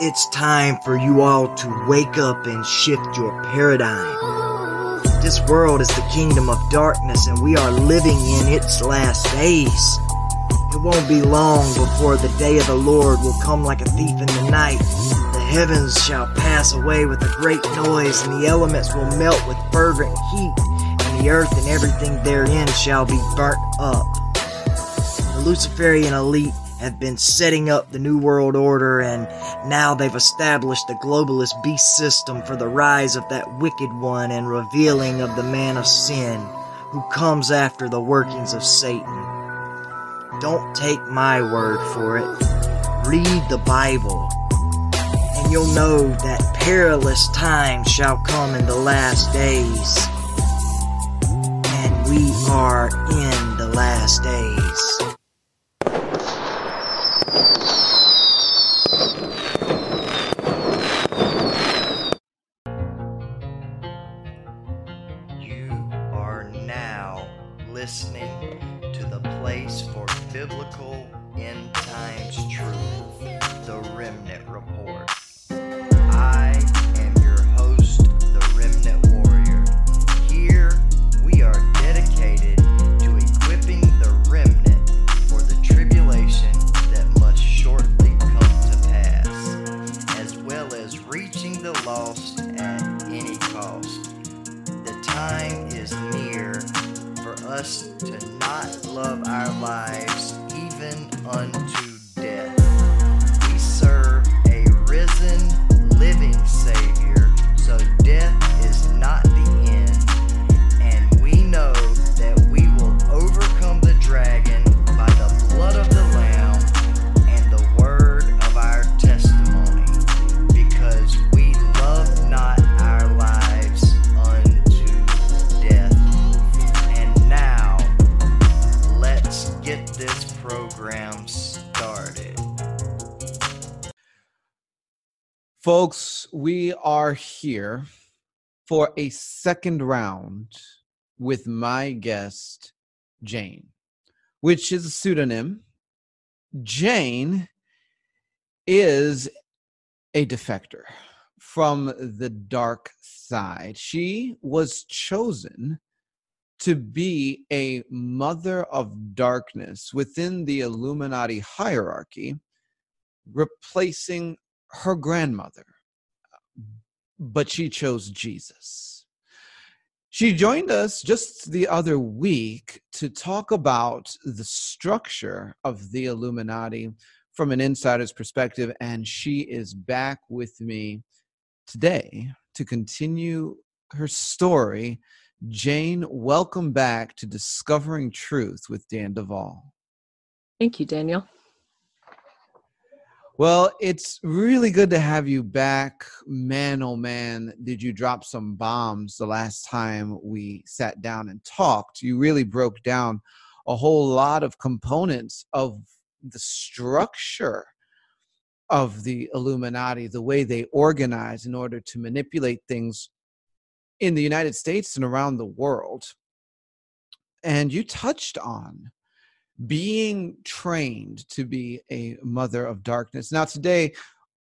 It's time for you all to wake up and shift your paradigm. This world is the kingdom of darkness and we are living in its last days. It won't be long before the day of the Lord will come like a thief in the night. The heavens shall pass away with a great noise and the elements will melt with fervent heat and the earth and everything therein shall be burnt up. The Luciferian elite have been setting up the New World Order, and now they've established the globalist beast system for the rise of that wicked one and revealing of the man of sin who comes after the workings of Satan. Don't take my word for it. Read the Bible, and you'll know that perilous times shall come in the last days. And we are in the last days. Folks, we are here for a second round with my guest, Jane, which is a pseudonym. Jane is a defector from the dark side. She was chosen to be a mother of darkness within the Illuminati hierarchy, replacing her grandmother, but she chose Jesus. She joined us just the other week to talk about the structure of the Illuminati from an insider's perspective, and she is back with me today to continue her story. Jane, welcome back to Discovering Truth with Dan Duval. Thank you, Daniel. Well, it's really good to have you back. Man, oh man, did you drop some bombs the last time we sat down and talked? You really broke down a whole lot of components of the structure of the Illuminati, the way they organize in order to manipulate things in the United States and around the world. And you touched on being trained to be a mother of darkness. Now, today,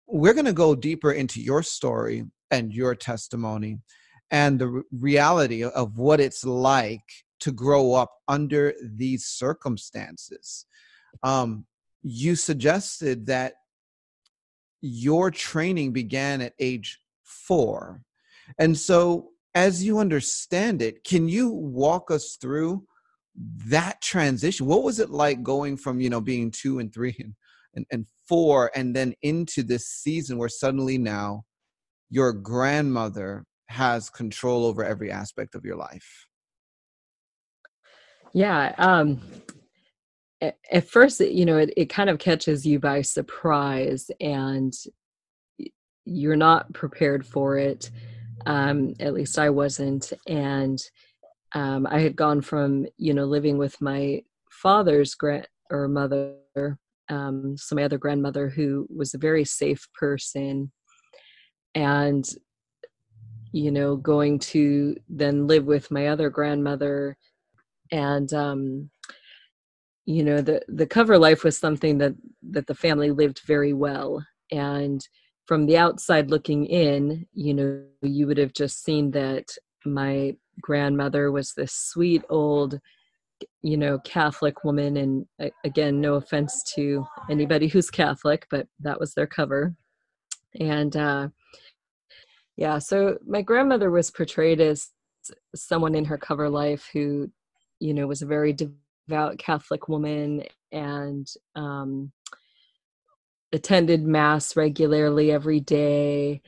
we're going to go deeper into your story and your testimony and the re- reality of what it's like to grow up under these circumstances. Um, you suggested that your training began at age four. And so, as you understand it, can you walk us through that transition? What was it like going from, you know, being two and three and, and, and four and then into this season where suddenly now your grandmother has control over every aspect of your life? Yeah. Um, at, first, you know, it, it kind of catches you by surprise and you're not prepared for it. Um, at least I wasn't. And um, I had gone from, you know, living with my father's grand or mother, um, so my other grandmother, who was a very safe person, and you know, going to then live with my other grandmother, and um, you know, the the cover life was something that that the family lived very well, and from the outside looking in, you know, you would have just seen that my grandmother was this sweet old you know catholic woman. And again no offense to anybody who's catholic but that was their cover. And uh yeah so my grandmother was portrayed as someone in her cover life who you know was a very devout catholic woman and um attended mass regularly every day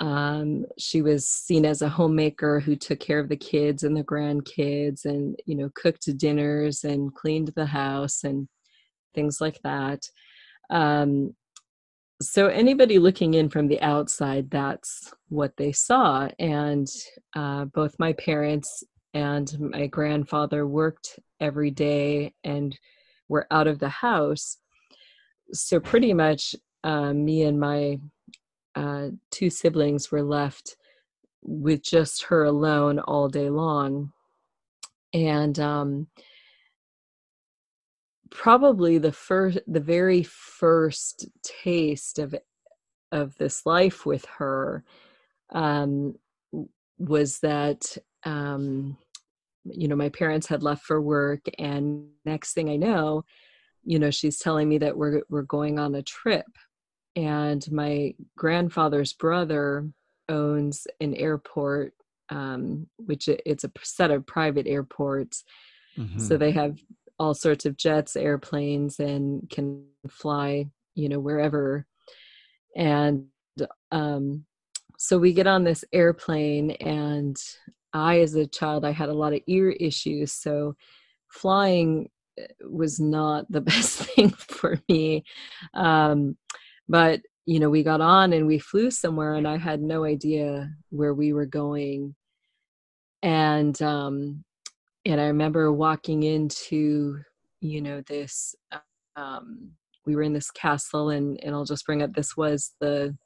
um, she was seen as a homemaker who took care of the kids and the grandkids and you know cooked dinners and cleaned the house and things like that. Um, so anybody looking in from the outside that's what they saw. And uh, both my parents and my grandfather worked every day and were out of the house. So pretty much uh, me and my uh, two siblings were left with just her alone all day long. And um, probably the first, the very first taste of of this life with her um, was that um, you know my parents had left for work, and next thing I know, you know she's telling me that we're we're going on a trip and my grandfather's brother owns an airport um, which it's a set of private airports. Mm-hmm. so they have all sorts of jets airplanes and can fly you know wherever. And um, so we get on this airplane and i as a child i had a lot of ear issues so flying eh, was not the best thing for me. Um, but you know we got on and we flew somewhere and i had no idea where we were going. And um and i remember walking into you know this um we were in this castle and and i'll just bring up this was the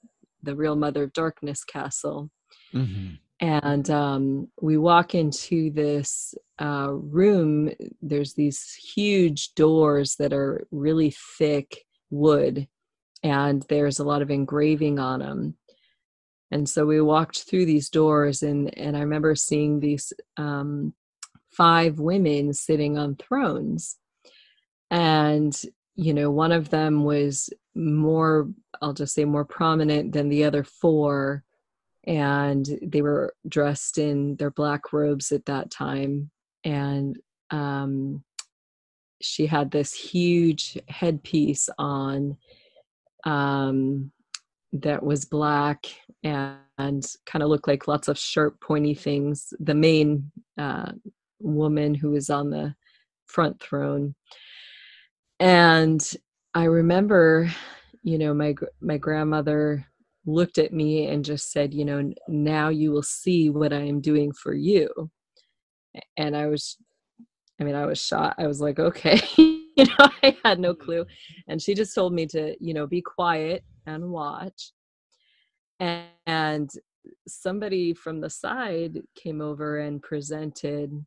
the real mother of darkness castle. Mm-hmm. and um we walk into this uh room there's these huge doors that are really thick wood and there's a lot of engraving on them and so we walked through these doors and and i remember seeing these um, five women sitting on thrones. And you know one of them was more i'll just say more prominent than the other four and they were dressed in their black robes at that time. And um, she had this huge headpiece on um, that was black and, and kind of looked like lots of sharp, pointy things. The main uh, woman who was on the front throne. And I remember, you know, my my grandmother looked at me and just said, you know, now you will see what I am doing for you. And I was, I mean, I was shot. I was like, okay. you know i had no clue. And she just told me to you know be quiet and watch. And, and somebody from the side came over and presented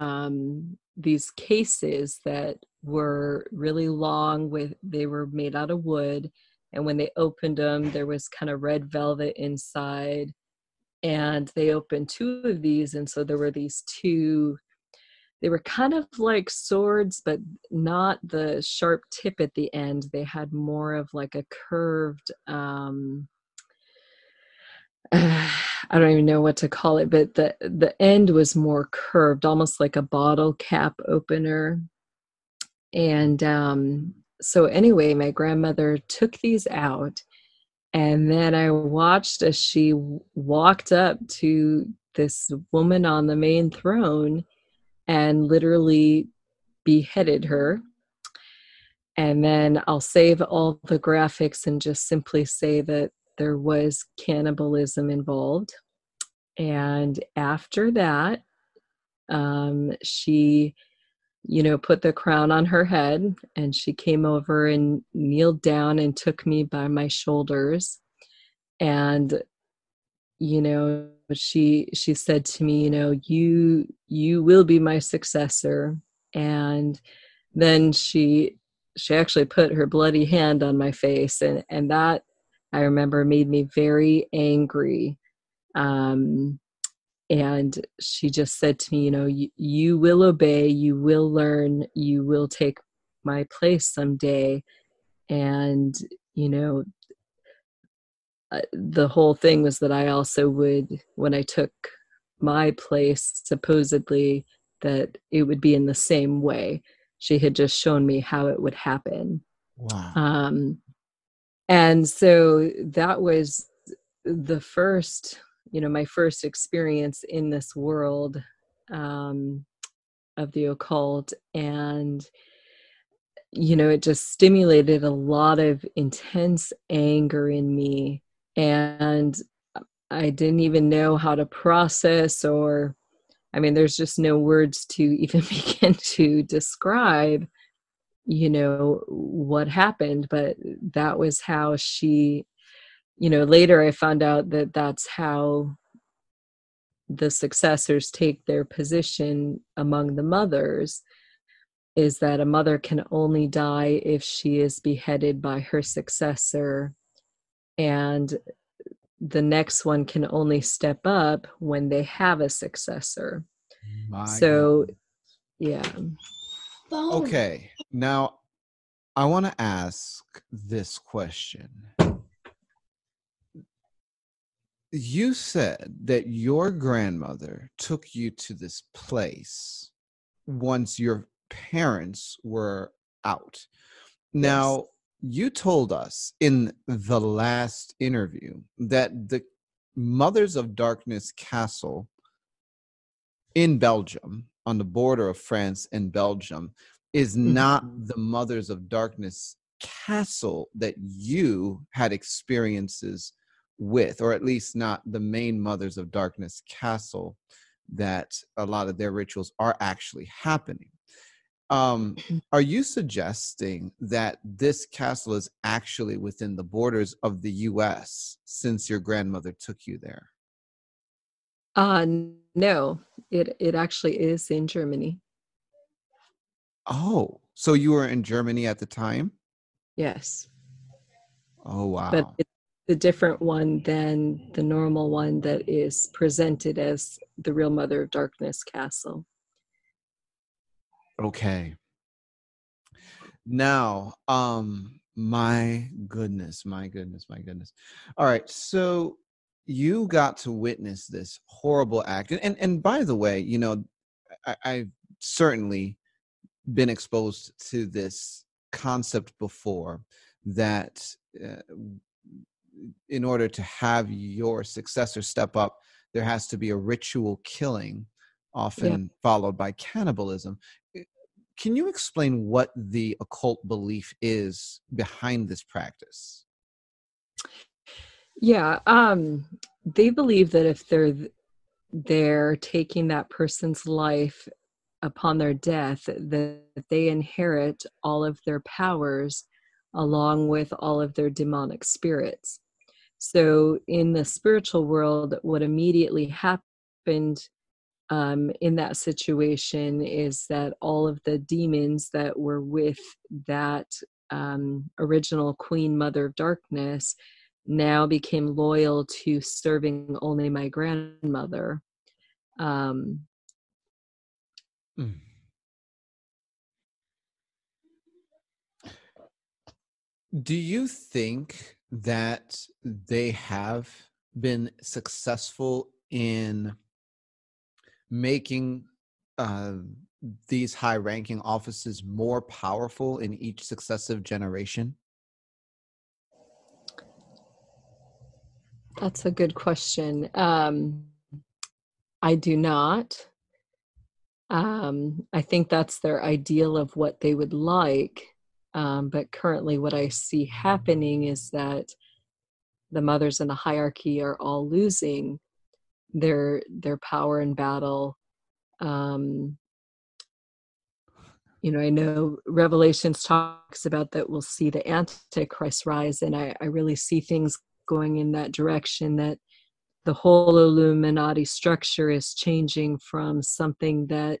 um, these cases that were really long with they were made out of wood. And when they opened them there was kind of red velvet inside. And they opened two of these. And so there were these two they were kind of like swords but not the sharp tip at the end. They had more of like a curved um uh, i don't even know what to call it but the the end was more curved almost like a bottle cap opener. And um so anyway my grandmother took these out and then i watched as she walked up to this woman on the main throne and literally beheaded her. And then I'll save all the graphics and just simply say that there was cannibalism involved. And after that, um, she, you know, put the crown on her head and she came over and kneeled down and took me by my shoulders. And, you know, she she said to me you know you you will be my successor. And then she she actually put her bloody hand on my face and and that i remember made me very angry. Um and she just said to me you know you, you will obey you will learn you will take my place someday. And you know the whole thing was that i also would when i took my place supposedly that it would be in the same way. She had just shown me how it would happen. Wow. Um and so that was the first you know my first experience in this world um of the occult. And you know it just stimulated a lot of intense anger in me and i didn't even know how to process or I mean, there's just no words to even begin to describe, you know, what happened. But that was how she, you know, later I found out that that's how the successors take their position among the mothers is that a mother can only die if she is beheaded by her successor and the next one can only step up when they have a successor. My so, goodness. yeah. Okay. Now, I want to ask this question. You said that your grandmother took you to this place once your parents were out. Now, you told us in the last interview that the Mothers of Darkness Castle in Belgium, on the border of France and Belgium, is not mm-hmm. the Mothers of Darkness castle that you had experiences with, or at least not the main Mothers of Darkness castle that a lot of their rituals are actually happening. Um, are you suggesting that this castle is actually within the borders of the U.S. since your grandmother took you there? Uh, no, it it actually is in Germany. Oh, so you were in Germany at the time? Yes. Oh wow. But it's a different one than the normal one that is presented as the real Mother of Darkness castle. Okay. Now, um, my goodness, my goodness, my goodness. All right, so you got to witness this horrible act, and and, and by the way, you know, I, I've certainly been exposed to this concept before that uh, in order to have your successor step up, there has to be a ritual killing, often yeah. followed by cannibalism can you explain what the occult belief is behind this practice? Yeah, um, they believe that if they're they're taking that person's life upon their death, that they inherit all of their powers along with all of their demonic spirits. So, in the spiritual world, what immediately happened um, in that situation is that all of the demons that were with that um, original Queen Mother of Darkness now became loyal to serving only my grandmother. Um, mm. Do you think that they have been successful in making uh, these high ranking offices more powerful in each successive generation? That's a good question. Um, I do not. Um, I think that's their ideal of what they would like. Um, but currently, what I see happening is that the mothers in the hierarchy are all losing their their power in battle um you know i know revelations talks about that we'll see the antichrist rise and i, I really see things going in that direction that the whole illuminati structure is changing from something that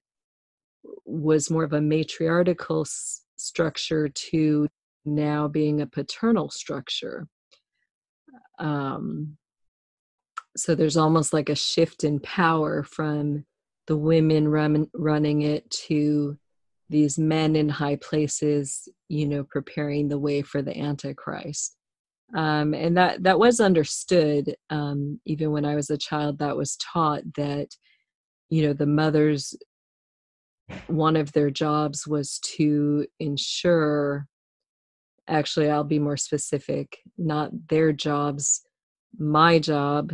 was more of a matriarchal s- structure to now being a paternal structure. Um, so there's almost like a shift in power from the women run, running it to these men in high places, you know, preparing the way for the Antichrist. Um, and that that was understood um, even when I was a child. That was taught that you know the mothers one of their jobs was to ensure actually i'll be more specific not their jobs my job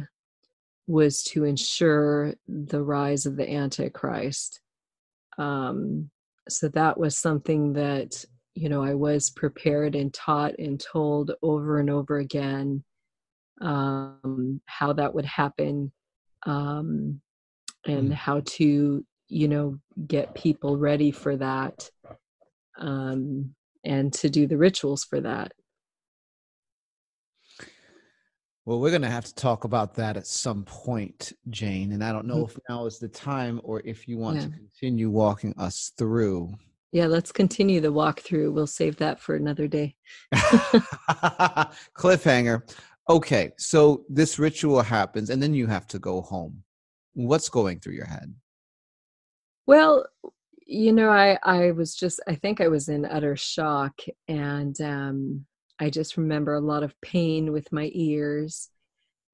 was to ensure the rise of the antichrist um, so that was something that you know i was prepared and taught and told over and over again um, how that would happen um, and mm. how to you know get people ready for that um, and to do the rituals for that well we're going to have to talk about that at some point jane and i don't know mm. if now is the time or if you want yeah. to continue walking us through. Yeah let's continue the walkthrough. We'll save that for another day. Cliffhanger. Okay so this ritual happens and then you have to go home. What's going through your head? Well, you know, I I was just I think I was in utter shock and um I just remember a lot of pain with my ears.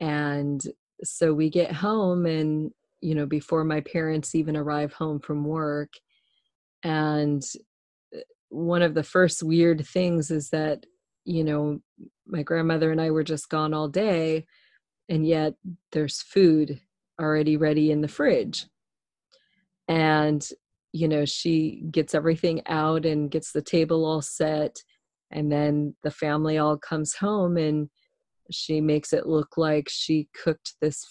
And so we get home and you know before my parents even arrive home from work. And uh, one of the first weird things is that you know my grandmother and I were just gone all day and yet there's food already ready in the fridge. And you know she gets everything out and gets the table all set and then the family all comes home and she makes it look like she cooked this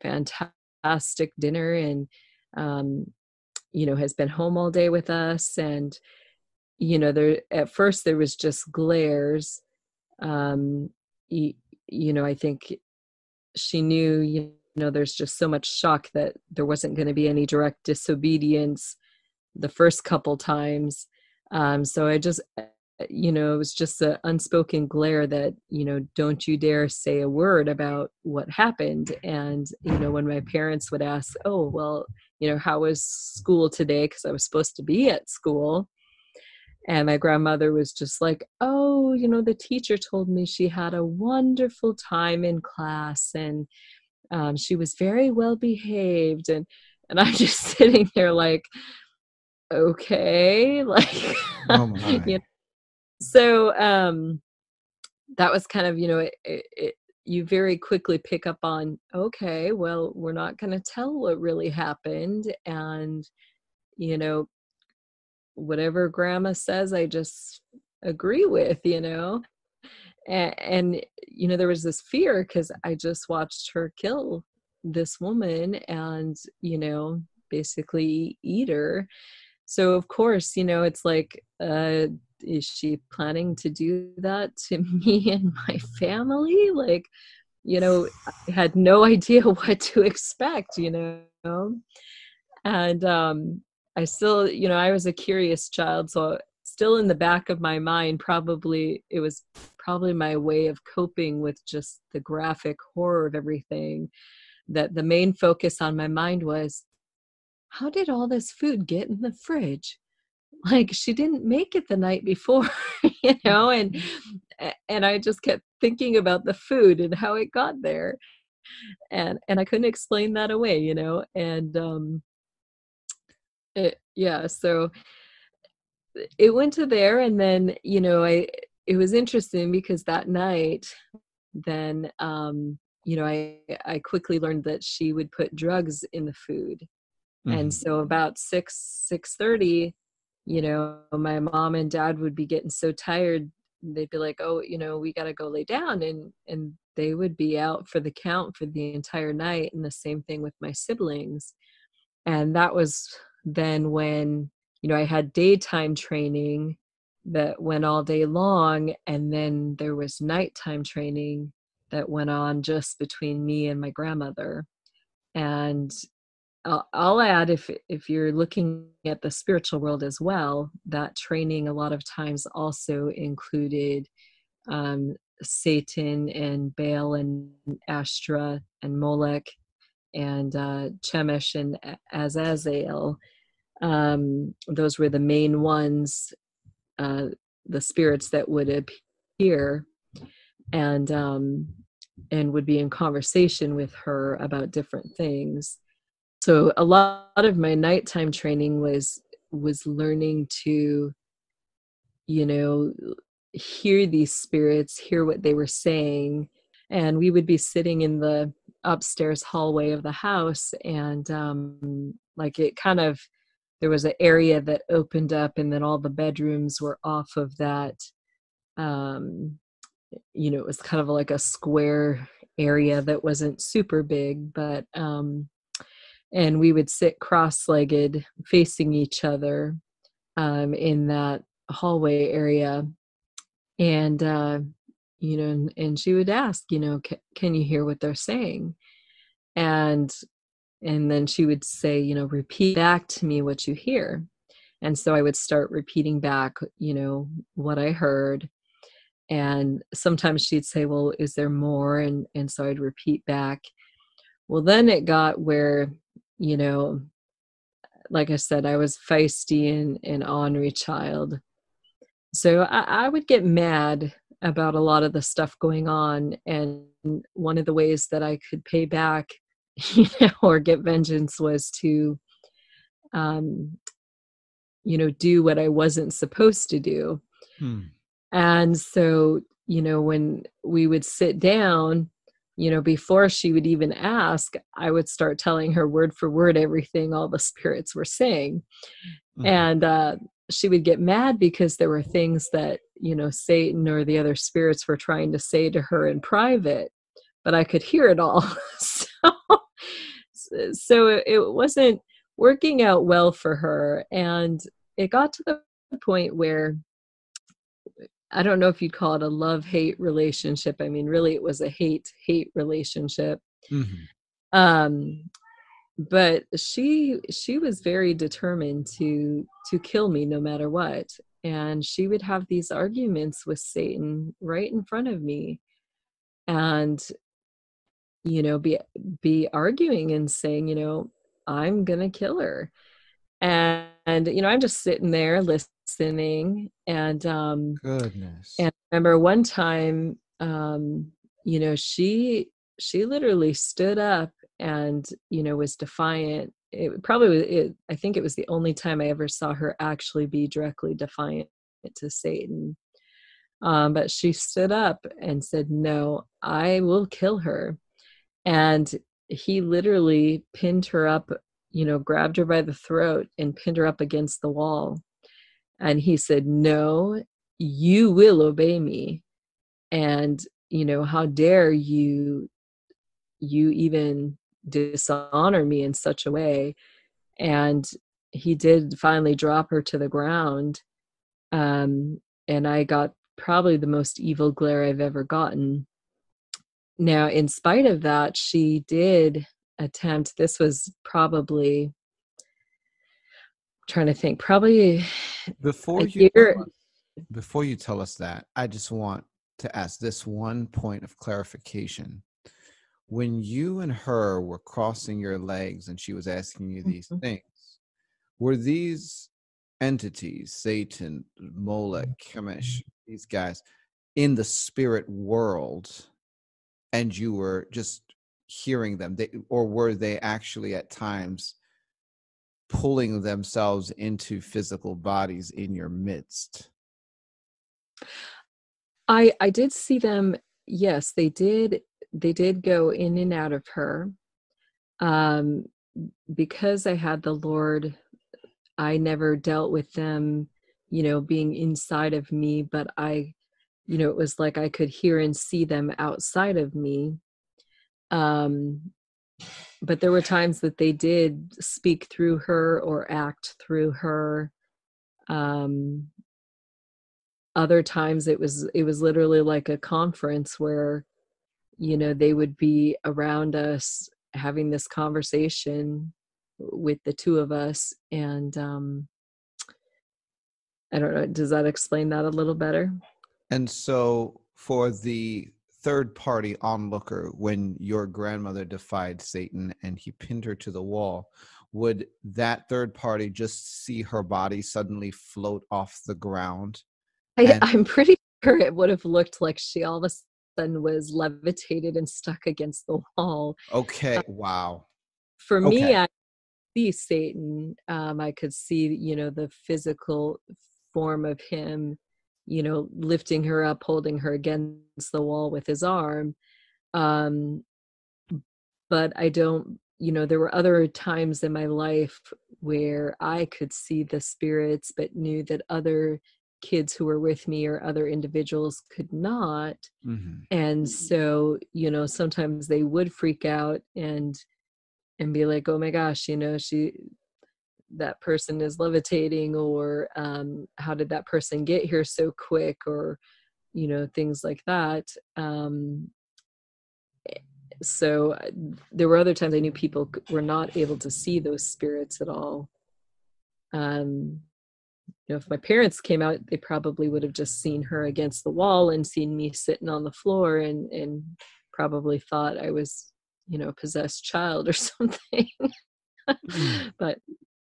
fantastic dinner and um, you know has been home all day with us. And you know there at first there was just glares. Um you, you know i think she knew you know there's just so much shock that there wasn't going to be any direct disobedience the first couple times. Um, so i just you know it was just an unspoken glare that you know don't you dare say a word about what happened. And you know when my parents would ask oh well you know how was school today? Because i was supposed to be at school. And my grandmother was just like oh you know the teacher told me she had a wonderful time in class and um, she was very well behaved. And and i'm just sitting there like okay like oh you know? So um that was kind of you know it, it, it, you very quickly pick up on okay well we're not going to tell what really happened and you know whatever grandma says i just agree with you know? And, and you know there was this fear because i just watched her kill this woman and you know basically eat her so of course you know it's like uh is she planning to do that to me and my family? Like you know i had no idea what to expect you know? And um i still you know i was a curious child so still in the back of my mind probably it was probably my way of coping with just the graphic horror of everything that the main focus on my mind was how did all this food get in the fridge? Like she didn't make it the night before you know and and i just kept thinking about the food and how it got there. And and i couldn't explain that away you know and um it, yeah so it went to there and then you know i it was interesting because that night then um you know i i quickly learned that she would put drugs in the food mm-hmm. and so about 6 6:30 you know my mom and dad would be getting so tired they'd be like oh you know we got to go lay down and and they would be out for the count for the entire night and the same thing with my siblings and that was then when you know, I had daytime training that went all day long, and then there was nighttime training that went on just between me and my grandmother. And I'll, add if if you're looking at the spiritual world as well, that training a lot of times also included um, Satan and Baal and Ashtra and Molech and uh, Chemosh and Azazel. Um, those were the main ones, uh, the spirits that would appear and um, and would be in conversation with her about different things. So a lot of my nighttime training was was learning to, you know, hear these spirits, hear what they were saying, and we would be sitting in the upstairs hallway of the house and um like it kind of there was an area that opened up and then all the bedrooms were off of that um you know it was kind of like a square area that wasn't super big but um and we would sit cross-legged facing each other um in that hallway area. And uh you know and, and she would ask you know can you hear what they're saying? And and then she would say you know repeat back to me what you hear. And so i would start repeating back you know what i heard. And sometimes she'd say well is there more? And and so i'd repeat back. Well then it got where you know like i said i was feisty and an ornery child so I, I would get mad about a lot of the stuff going on and one of the ways that i could pay back you know or get vengeance was to um you know do what i wasn't supposed to do hmm. and so you know when we would sit down you know before she would even ask i would start telling her word for word everything all the spirits were saying. Mm-hmm. and uh she would get mad because there were things that you know satan or the other spirits were trying to say to her in private but i could hear it all. So so it wasn't working out well for her. And it got to the point where i don't know if you'd call it a love hate relationship. I mean really it was a hate hate relationship. Mm-hmm. um but she she was very determined to to kill me no matter what. And she would have these arguments with satan right in front of me and you know be be arguing and saying you know i'm gonna kill her. And, and you know i'm just sitting there listening and um goodness. and I remember one time um you know she she literally stood up and you know was defiant. It probably it, i think it was the only time i ever saw her actually be directly defiant to satan. Um, but she stood up and said no i will kill her. And he literally pinned her up you know grabbed her by the throat and pinned her up against the wall. And he said no you will obey me. And you know how dare you you even dishonor me in such a way. And he did finally drop her to the ground um, and i got probably the most evil glare i've ever gotten. Now in spite of that she did attempt this was probably I'm trying to think probably before you year, before you tell us that i just want to ask this one point of clarification when you and her were crossing your legs and she was asking you these mm-hmm. things were these entities satan molech chemosh these guys in the spirit world and you were just hearing them they, or were they actually at times pulling themselves into physical bodies in your midst? I i did see them yes they did they did go in and out of her um because i had the lord i never dealt with them you know being inside of me but i you know it was like i could hear and see them outside of me um but there were times that they did speak through her or act through her um other times it was it was literally like a conference where you know they would be around us having this conversation with the two of us and um i don't know does that explain that a little better? And so, for the third party onlooker, when your grandmother defied Satan and he pinned her to the wall, would that third party just see her body suddenly float off the ground? I, i'm pretty sure it would have looked like she all of a sudden was levitated and stuck against the wall Okay, wow. for me i see satan um i could see you know the physical form of him you know lifting her up holding her against the wall with his arm um but i don't you know there were other times in my life where i could see the spirits but knew that other kids who were with me or other individuals could not. Hmm and so you know sometimes they would freak out and and be like oh my gosh you know she that person is levitating or um how did that person get here so quick or you know things like that um eh, so uh, there were other times i knew people were not able to see those spirits at all. Um you know if my parents came out they probably would have just seen her against the wall and seen me sitting on the floor and and probably thought i was you know a possessed child or something. But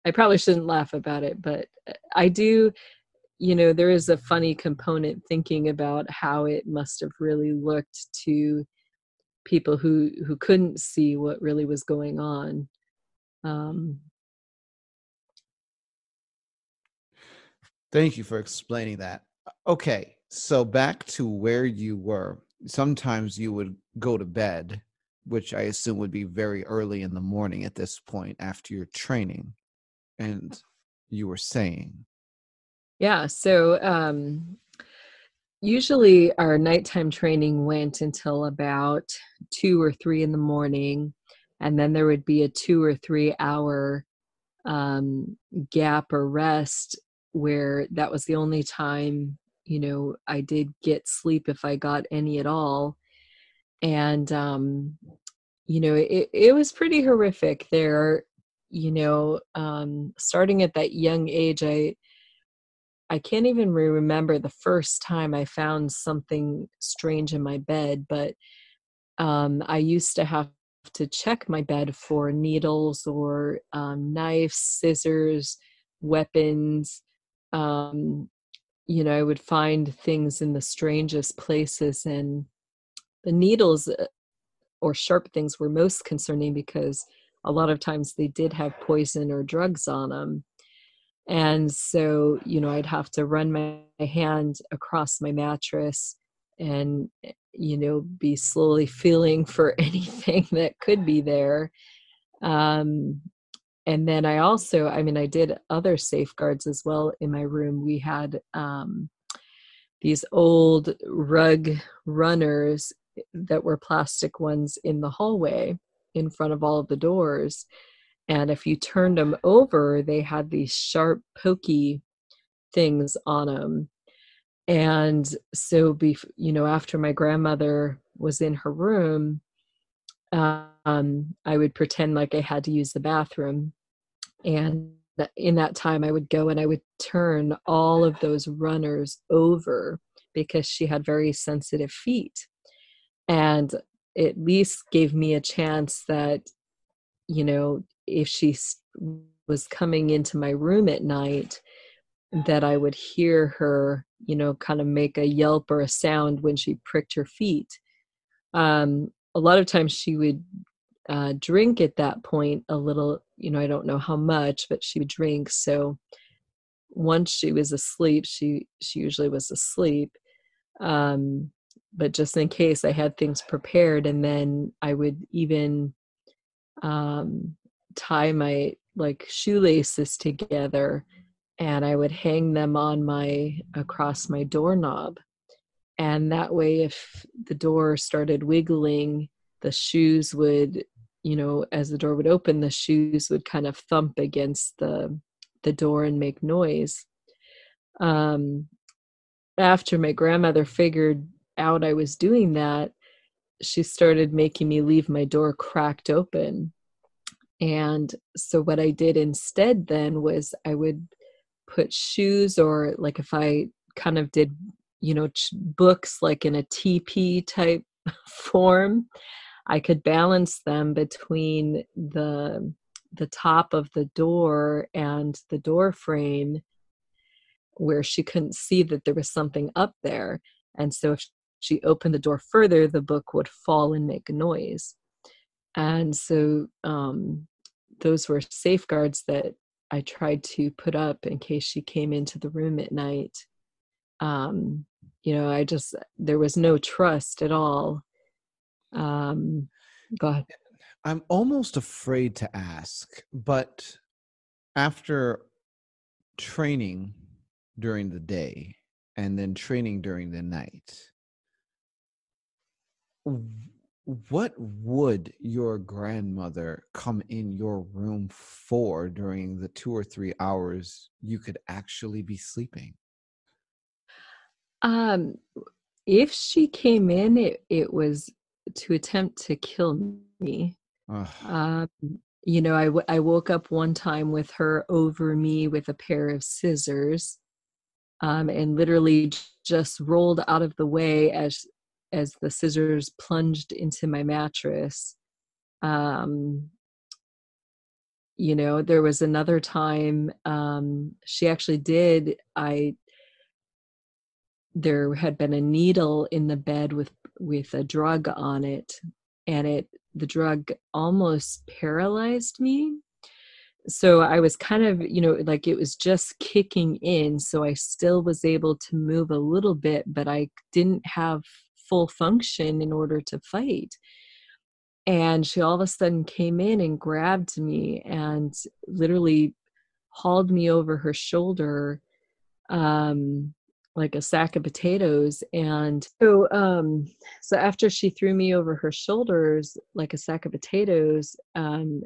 i probably shouldn't laugh about it but uh, i do you know there is a funny component thinking about how it must have really looked to people who who couldn't see what really was going on um Thank you for explaining that. Okay, so back to where you were. Sometimes you would go to bed, which I assume would be very early in the morning at this point after your training. And you were saying, Yeah, so um, usually our nighttime training went until about two or three in the morning, and then there would be a two or three hour um, gap or rest where that was the only time you know I did get sleep if I got any at all, and um, you know it, it was pretty horrific there. You know, um, starting at that young age, I I can't even remember the first time I found something strange in my bed, but um, I used to have to check my bed for needles or um, knives, scissors, weapons. Um, you know, I would find things in the strangest places, and the needles uh, or sharp things were most concerning because a lot of times they did have poison or drugs on them and so you know i'd have to run my hand across my mattress and eh, you know be slowly feeling for anything that could be there. Um and then i also i mean i did other safeguards as well in my room. We had um these old rug runners that were plastic ones in the hallway in front of all of the doors. And if you turned them over they had these sharp pokey things on them and so bef- you know after my grandmother was in her room um, i would pretend like i had to use the bathroom. And in that time i would go and i would turn all of those runners over because she had very sensitive feet. And at least gave me a chance that you know if she was coming into my room at night that i would hear her you know kind of make a yelp or a sound when she pricked her feet. Um, a lot of times she would uh, drink at that point a little you know i don't know how much but she would drink. So once she was asleep she she usually was asleep. Um, but just in case i had things prepared and then i would even um, tie my like shoelaces together and i would hang them on my across my doorknob. And that way if the door started wiggling the shoes would you know as the door would open the shoes would kind of thump against the the door and make noise. Um after my grandmother figured out i was doing that she started making me leave my door cracked open And so what I did instead then was I would put shoes or like if I kind of did, you know, books like in a TP type form, I could balance them between the the top of the door and the door frame where she couldn't see that there was something up there. And so if she opened the door further, the book would fall and make a noise. And so um, those were safeguards that I tried to put up in case she came into the room at night. Um, you know, I just, there was no trust at all. Um, go ahead. I'm almost afraid to ask, but after training during the day and then training during the night, what would your grandmother come in your room for during the two or three hours you could actually be sleeping? Um, if she came in, it, it was to attempt to kill me. Um, you know, I, w- I woke up one time with her over me with a pair of scissors um, and literally just rolled out of the way as as the scissors plunged into my mattress. Um, you know, there was another time um, she actually did. I there had been a needle in the bed with with a drug on it, and it the drug almost paralyzed me so i was kind of you know like it was just kicking in so i still was able to move a little bit but i didn't have full function in order to fight. And she all of a sudden came in and grabbed me and literally hauled me over her shoulder um like a sack of potatoes. And so um so after she threw me over her shoulders like a sack of potatoes um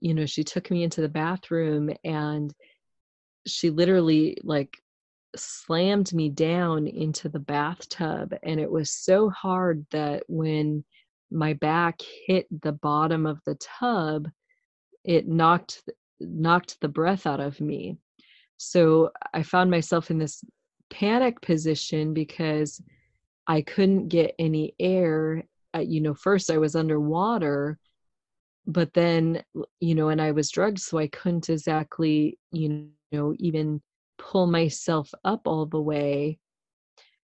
you know she took me into the bathroom and she literally like slammed me down into the bathtub and it was so hard that when my back hit the bottom of the tub it knocked knocked the breath out of me so i found myself in this panic position because I couldn't get any air. Uh, you know, first I was underwater, but then, you know, and I was drugged, so I couldn't exactly, you know, even pull myself up all the way.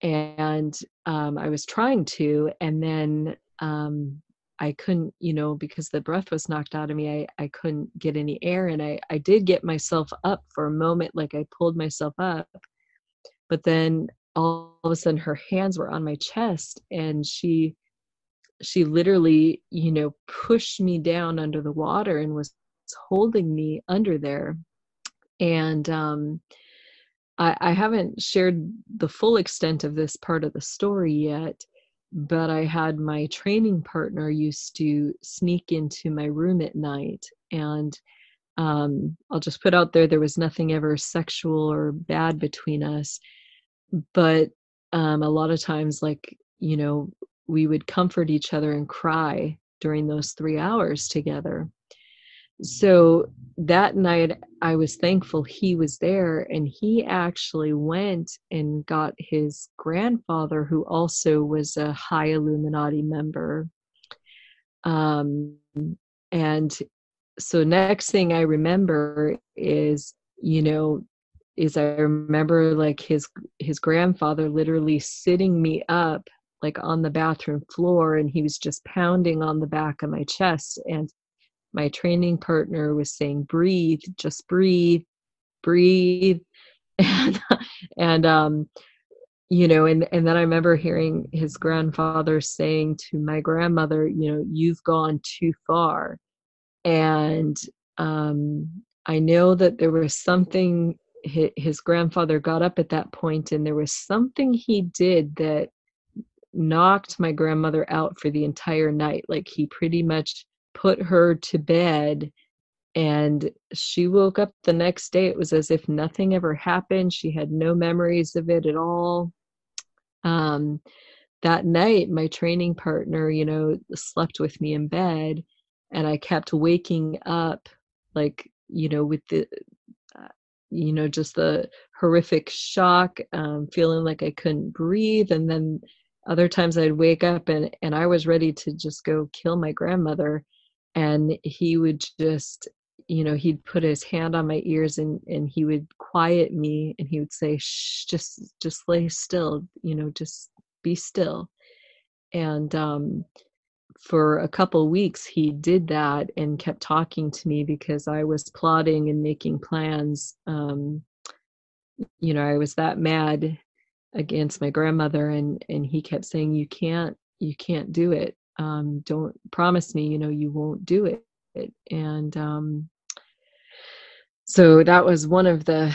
And um, I was trying to, and then um, I couldn't, you know, because the breath was knocked out of me, I, I couldn't get any air. And I, I did get myself up for a moment, like I pulled myself up but then all of a sudden her hands were on my chest and she she literally you know pushed me down under the water and was holding me under there and um I, I haven't shared the full extent of this part of the story yet but i had my training partner used to sneak into my room at night and um, i'll just put out there there was nothing ever sexual or bad between us. But um, a lot of times like you know we would comfort each other and cry during those three hours together so that night i was thankful he was there and he actually went and got his grandfather who also was a high illuminati member. Um, and so next thing i remember is you know is I remember like his his grandfather literally sitting me up like on the bathroom floor and he was just pounding on the back of my chest and my training partner was saying breathe just breathe breathe. And and um you know and and then i remember hearing his grandfather saying to my grandmother you know you've gone too far. And um i know that there was something his grandfather got up at that point and there was something he did that knocked my grandmother out for the entire night. Like he pretty much put her to bed and she woke up the next day it was as if nothing ever happened she had no memories of it at all. Um, that night my training partner you know slept with me in bed and i kept waking up like you know with the uh, you know just the horrific shock um, feeling like i couldn't breathe and then other times i'd wake up and and i was ready to just go kill my grandmother and he would just you know he'd put his hand on my ears and and he would quiet me and he would say shh just just lay still you know just be still. And um for a couple weeks he did that and kept talking to me because i was plotting and making plans um you know i was that mad against my grandmother and and he kept saying you can't you can't do it um don't promise me you know you won't do it. And um so that was one of the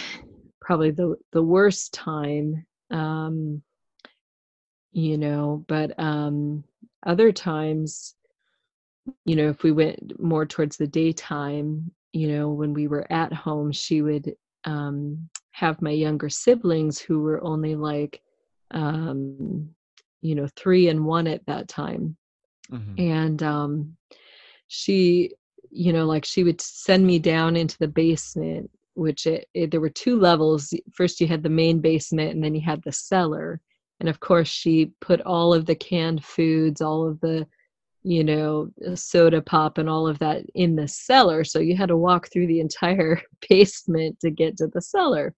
probably the the worst time um you know but um other times you know if we went more towards the daytime you know when we were at home she would um have my younger siblings who were only like um you know 3 and 1 at that time mm-hmm. and um she you know like she would send me down into the basement which it, it, there were two levels. First you had the main basement and then you had the cellar. And of course she put all of the canned foods all of the you know soda pop and all of that in the cellar. So you had to walk through the entire basement to get to the cellar.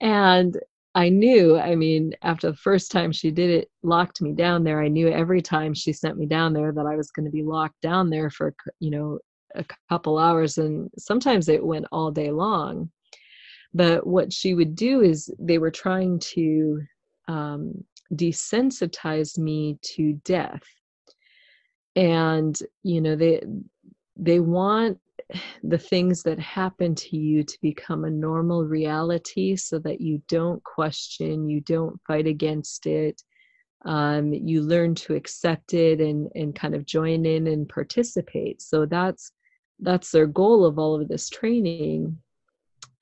And i knew i mean after the first time she did it locked me down there i knew every time she sent me down there that i was going to be locked down there for you know a couple hours and sometimes it went all day long. But what she would do is they were trying to um, desensitize me to death. And you know they they want the things that happen to you to become a normal reality so that you don't question you don't fight against it. Um, you learn to accept it and and kind of join in and participate. So that's that's their goal of all of this training.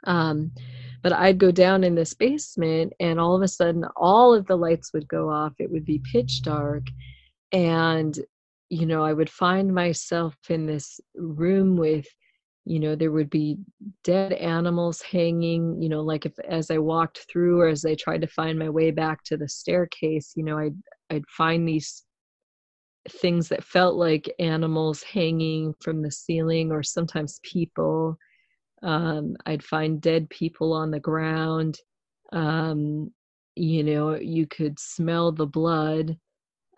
Um, but i'd go down in this basement and all of a sudden all of the lights would go off. It would be pitch dark. And you know i would find myself in this room with you know there would be dead animals hanging you know like if as i walked through or as i tried to find my way back to the staircase you know i'd i'd find these things that felt like animals hanging from the ceiling or sometimes people. Um, i'd find dead people on the ground. Um, you know you could smell the blood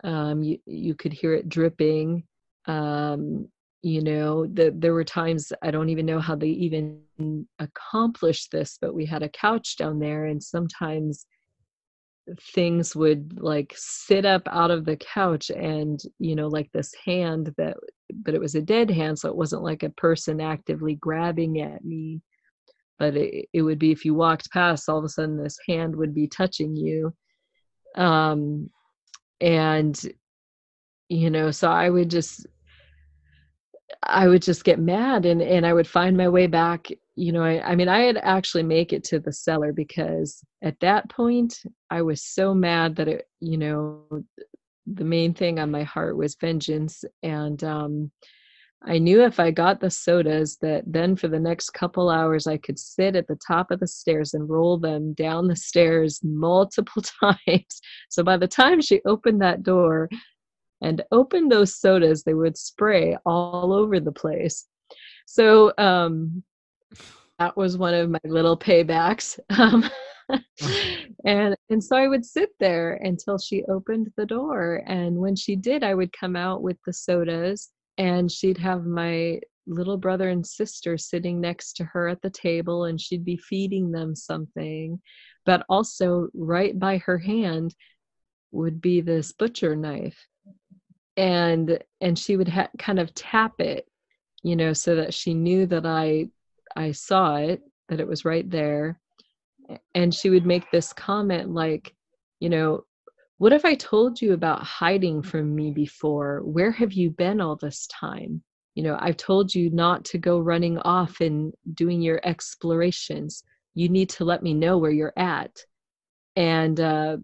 um, you, you could hear it dripping um, you know the, there were times i don't even know how they even accomplished this but we had a couch down there and sometimes things would like sit up out of the couch and you know like this hand that but it was a dead hand so it wasn't like a person actively grabbing at me. But it, it would be if you walked past all of a sudden this hand would be touching you. Um and you know so i would just i would just get mad and and i would find my way back you know I, I mean i had actually make it to the cellar because at that point i was so mad that it you know the main thing on my heart was vengeance and um I knew if I got the sodas that then for the next couple hours I could sit at the top of the stairs and roll them down the stairs multiple times. So by the time she opened that door and opened those sodas, they would spray all over the place. So um, that was one of my little paybacks. Um, and and so I would sit there until she opened the door. And when she did, I would come out with the sodas, and she'd have my little brother and sister sitting next to her at the table, and she'd be feeding them something. But also, right by her hand would be this butcher knife, and and she would ha- kind of tap it, you know, so that she knew that I I saw it, that it was right there. And she would make this comment like, you know, what if I told you about hiding from me before? Where have you been all this time? You know, I've told you not to go running off and doing your explorations. You need to let me know where you're at. And, uh,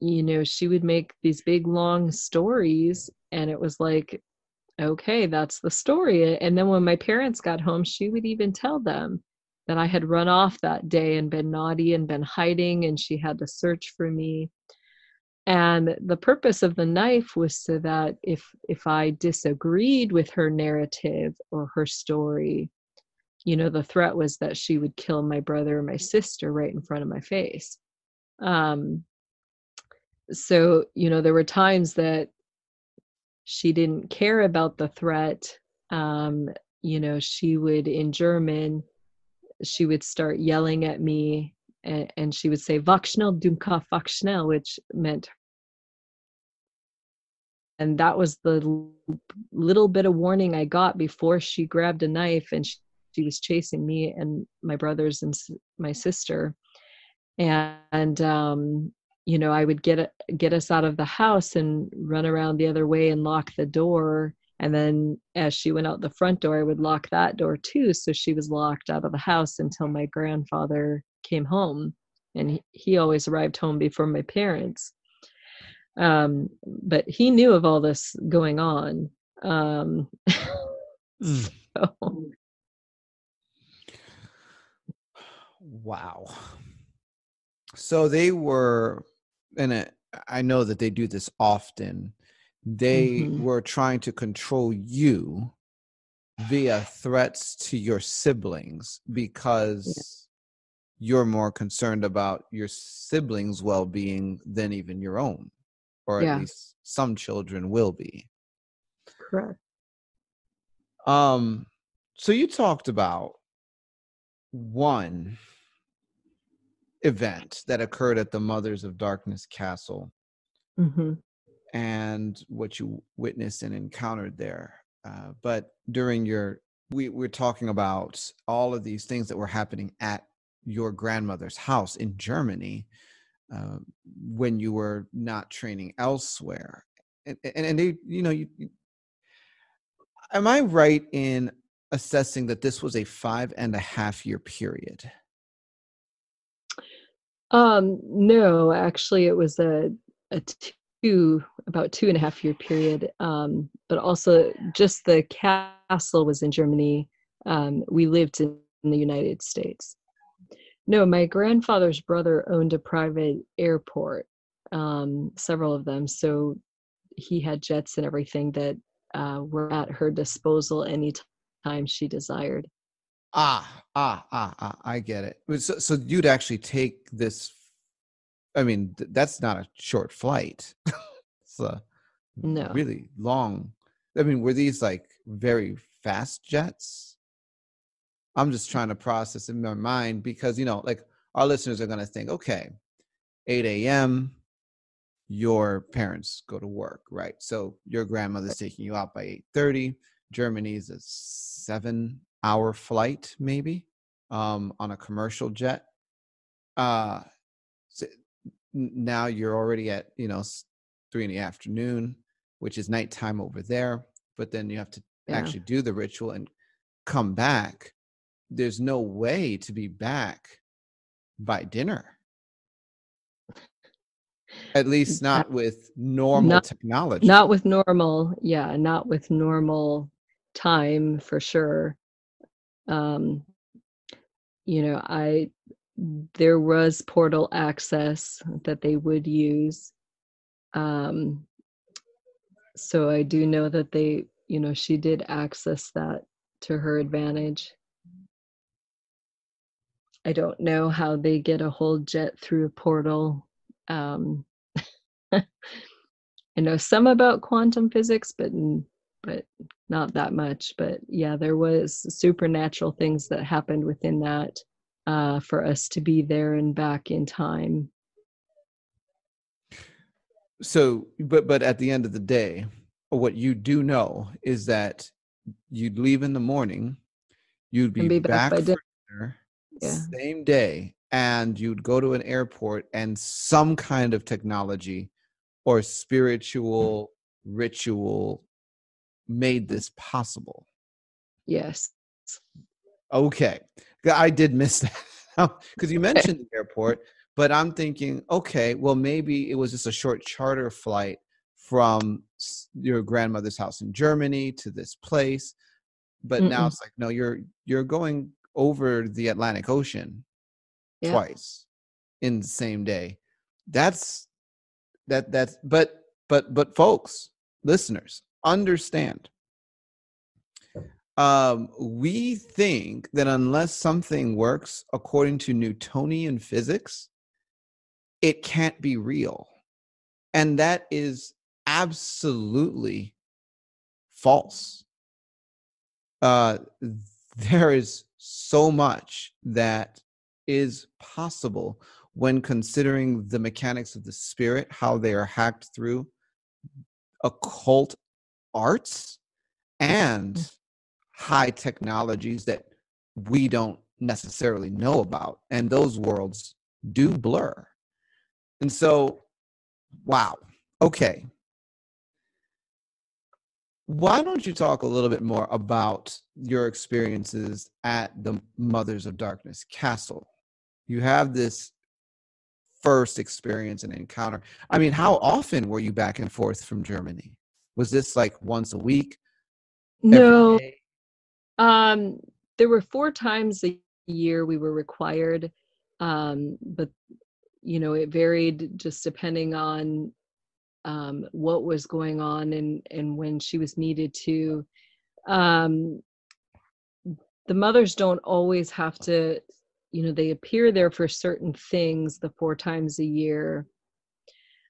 you know, she would make these big long stories, and it was like, okay, that's the story. And then when my parents got home, she would even tell them that I had run off that day and been naughty and been hiding, and she had to search for me. And the purpose of the knife was so that if if I disagreed with her narrative or her story, you know, the threat was that she would kill my brother or my sister right in front of my face. Um, so you know, there were times that she didn't care about the threat. Um, you know, she would in German she would start yelling at me and, and she would say "Wach schnell, Dumka, wach schnell," which meant and that was the little bit of warning I got before she grabbed a knife and she, she was chasing me and my brothers and my sister. And, and um, you know, I would get get us out of the house and run around the other way and lock the door and then as she went out the front door, I would lock that door too. So she was locked out of the house until my grandfather came home. And he, he always arrived home before my parents. Um, but he knew of all this going on. Um, mm. so. Wow. So they were, and I know that they do this often they mm-hmm. were trying to control you via threats to your siblings because yeah. you're more concerned about your siblings' well-being than even your own or yeah. at least some children will be correct um so you talked about one event that occurred at the mothers of darkness castle mm-hmm and what you witnessed and encountered there. Uh, but during your, we we're talking about all of these things that were happening at your grandmother's house in Germany uh, when you were not training elsewhere, and and, and they, you know, you, you, am I right in assessing that this was a five and a half year period? Um, no, actually, it was a a two about two and a half year period um, but also just the castle was in germany um, we lived in, in the united states no my grandfather's brother owned a private airport um, several of them so he had jets and everything that uh, were at her disposal anytime she desired ah ah ah ah i get it so, so you'd actually take this I mean, th- that's not a short flight. it's a no. really long. I mean, were these like very fast jets? I'm just trying to process in my mind because, you know, like our listeners are going to think, okay, 8 a.m., your parents go to work, right? So your grandmother's taking you out by 8.30. Germany's a seven hour flight, maybe, um, on a commercial jet. Uh, so now you're already at you know three in the afternoon which is nighttime over there but then you have to yeah. actually do the ritual and come back there's no way to be back by dinner at least not with normal not, technology not with normal yeah not with normal time for sure um you know i there was portal access that they would use. Um, so I do know that they, you know, she did access that to her advantage. I don't know how they get a whole jet through a portal. Um, I know some about quantum physics, but but not that much. But yeah, there was supernatural things that happened within that uh, for us to be there and back in time. So, but but at the end of the day, what you do know is that you'd leave in the morning, you'd be, be back, back for dinner, yeah. same day, and you'd go to an airport, and some kind of technology or spiritual ritual made this possible. Yes. Okay. I did miss that because you mentioned the airport, but I'm thinking, okay, well, maybe it was just a short charter flight from your grandmother's house in Germany to this place, but now Mm-mm. it's like no, you're you're going over the Atlantic Ocean Yeah. twice in the same day. That's that that's but but but folks, listeners, understand. Um, we think that unless something works according to Newtonian physics, it can't be real. And that is absolutely false. Uh, there is so much that is possible when considering the mechanics of the spirit, how they are hacked through occult arts and mm. high technologies that we don't necessarily know about. And those worlds do blur. And so, wow. Okay. Why don't you talk a little bit more about your experiences at the Mothers of Darkness Castle? You have this first experience and encounter. I mean, how often were you back and forth from Germany? Was this like once a week? No, um, there were four times a year we were required, um, but you know it varied just depending on um, what was going on and and when she was needed to. Um, the mothers don't always have to, you know, they appear there for certain things the four times a year,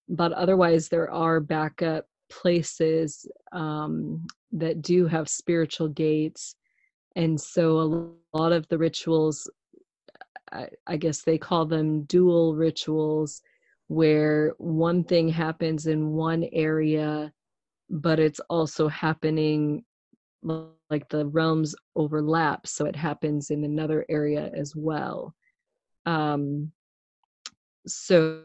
but otherwise there are backup places um, that do have spiritual gates and so a lot of the rituals I, I guess they call them dual rituals where one thing happens in one area but it's also happening like the realms overlap so it happens in another area as well. Um so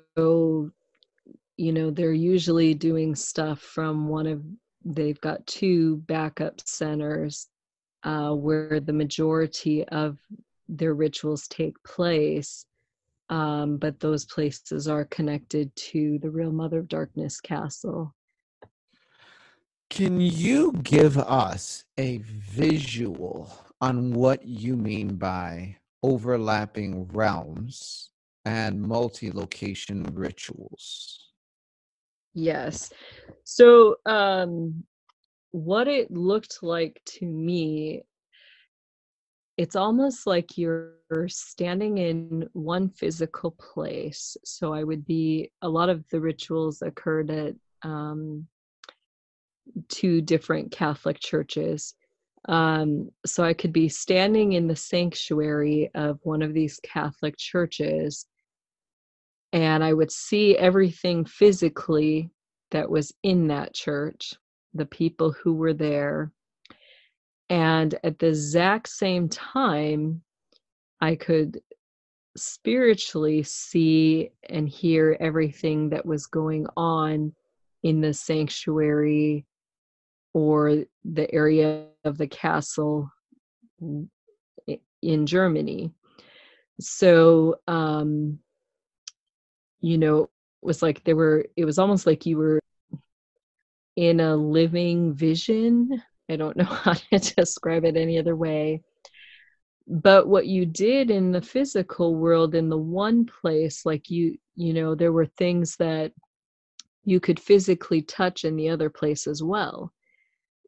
you know they're usually doing stuff from one of they've got two backup centers uh, where the majority of their rituals take place um, but those places are connected to the real mother of darkness castle Can you give us a visual on what you mean by overlapping realms and multi location rituals? Yes. So, um, what it looked like to me, it's almost like you're standing in one physical place. So, I would be, a lot of the rituals occurred at um, two different Catholic churches. Um, so, I could be standing in the sanctuary of one of these Catholic churches and I would see everything physically that was in that church, the people who were there. And at the exact same time, I could spiritually see and hear everything that was going on in the sanctuary or the area of the castle in Germany. So, um, you know, it was like there were, it was almost like you were in a living vision. I don't know how to describe it any other way. But what you did in the physical world, in the one place, like you, you know, there were things that you could physically touch in the other place as well.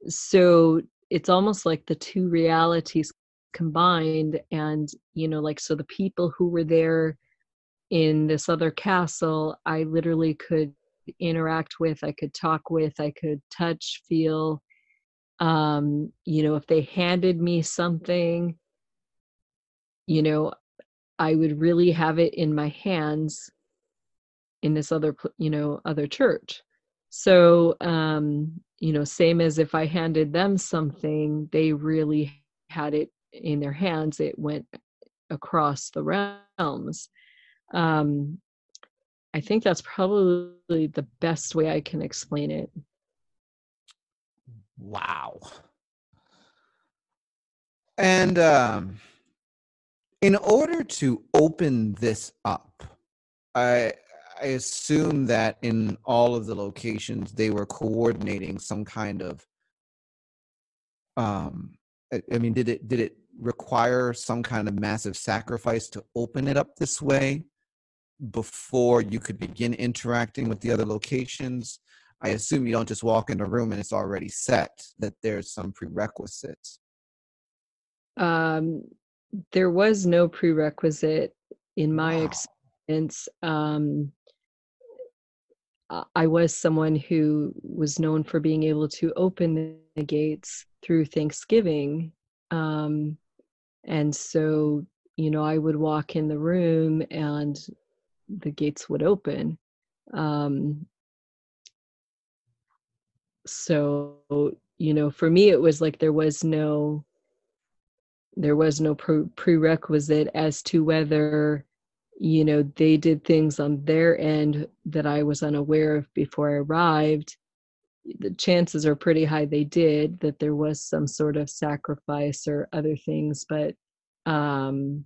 So it's almost like the two realities combined. And, you know, like, so the people who were there in this other castle, I literally could interact with, I could talk with, I could touch, feel. Um, you know, if they handed me something, you know, I would really have it in my hands in this other, you know, other church. So, um, you know, same as if I handed them something, they really had it in their hands. It went across the realms. Um, I think that's probably the best way I can explain it. Wow. And um, in order to open this up, I I assume that in all of the locations they were coordinating some kind of um I, I mean did it did it require some kind of massive sacrifice to open it up this way before you could begin interacting with the other locations? I assume you don't just walk in a room and it's already set, that there's some prerequisites. Um, there was no prerequisite in my Wow. experience. Um, I I was someone who was known for being able to open the gates through Thanksgiving. Um, and so, you know, I would walk in the room and the gates would open. Um, so, you know, for me, it was like there was no there was no pre- prerequisite as to whether you know they did things on their end that i was unaware of before i arrived. The chances are pretty high they did that there was some sort of sacrifice or other things but um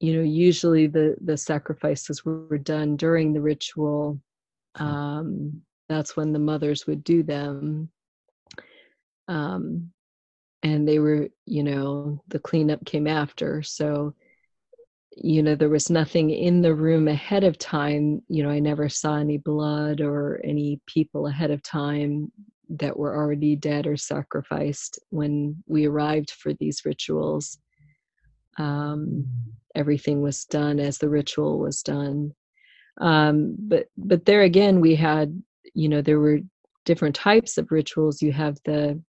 you know usually the the sacrifices were done during the ritual um that's when the mothers would do them um and they were you know the cleanup came after. So you know there was nothing in the room ahead of time you know i never saw any blood or any people ahead of time that were already dead or sacrificed when we arrived for these rituals. Um, everything was done as the ritual was done. Um, but but there again we had you know there were different types of rituals. You have the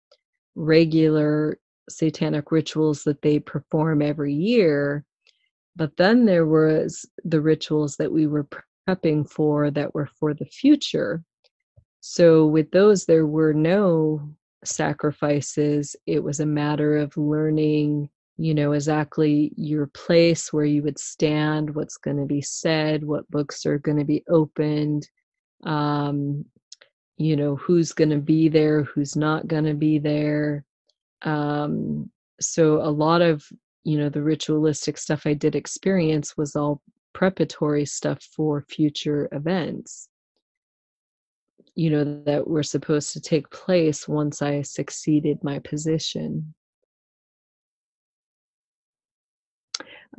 regular satanic rituals that they perform every year but then there was the rituals that we were prepping for that were for the future. So with those there were no sacrifices. It was a matter of learning you know exactly your place where you would stand what's going to be said what books are going to be opened um you know who's going to be there who's not going to be there um so a lot of you know the ritualistic stuff i did experience was all preparatory stuff for future events. You know that were supposed to take place once i succeeded my position.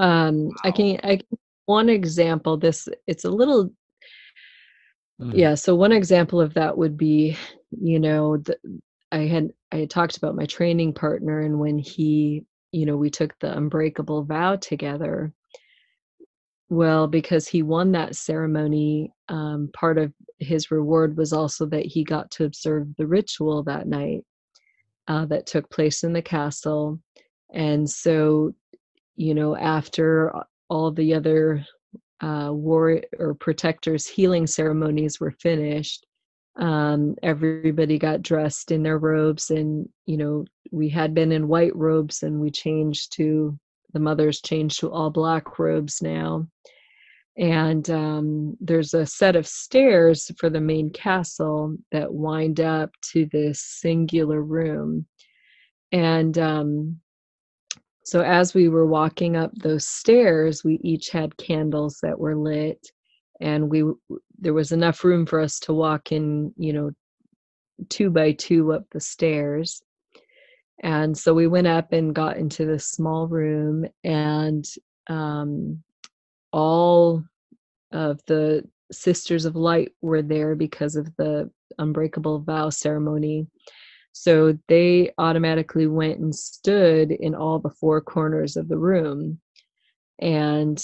Um i can i can- one example this it's a little Mm. yeah so one example of that would be you know the, i had i had talked about my training partner and when he you know we took the unbreakable vow together well because he won that ceremony um, part of his reward was also that he got to observe the ritual that night uh, that took place in the castle and so you know after all the other uh, war or protectors healing ceremonies were finished. Um, everybody got dressed in their robes and you know we had been in white robes and we changed to the mothers changed to all black robes now. And um, there's a set of stairs for the main castle that wind up to this singular room. And um, so as we were walking up those stairs, we each had candles that were lit, and we there was enough room for us to walk in, you know, two by two up the stairs. And so we went up and got into this small room, and um, all of the sisters of light were there because of the unbreakable vow ceremony. So they automatically went and stood in all the four corners of the room. And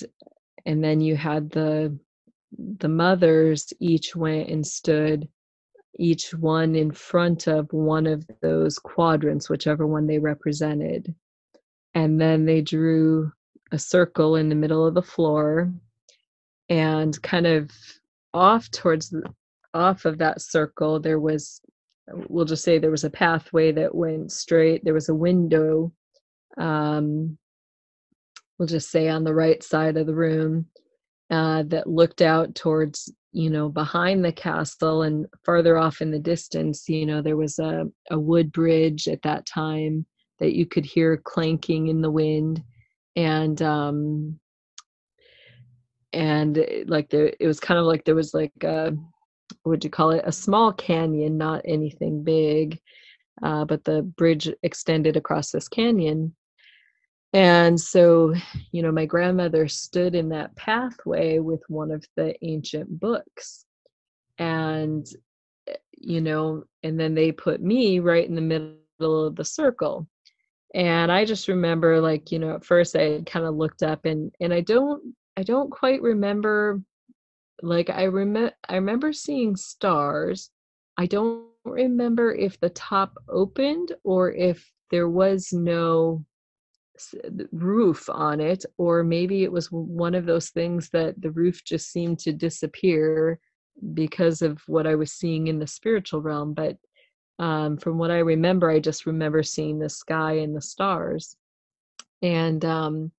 and then you had the the mothers each went and stood each one in front of one of those quadrants whichever one they represented and then they drew a circle in the middle of the floor and kind of off towards off of that circle there was we'll just say there was a pathway that went straight there was a window um we'll just say on the right side of the room uh that looked out towards you know behind the castle and farther off in the distance you know there was a, a wood bridge at that time that you could hear clanking in the wind. And um and like there it was kind of like there was like a would you call it a small canyon not anything big uh, but the bridge extended across this canyon. And so you know my grandmother stood in that pathway with one of the ancient books. And you know and then they put me right in the middle of the circle. And i just remember like you know at first i kind of looked up and and i don't i don't quite remember like i remember i remember seeing stars. I don't remember if the top opened or if there was no roof on it or maybe it was one of those things that the roof just seemed to disappear because of what i was seeing in the spiritual realm but um, from what i remember i just remember seeing the sky and the stars. And um,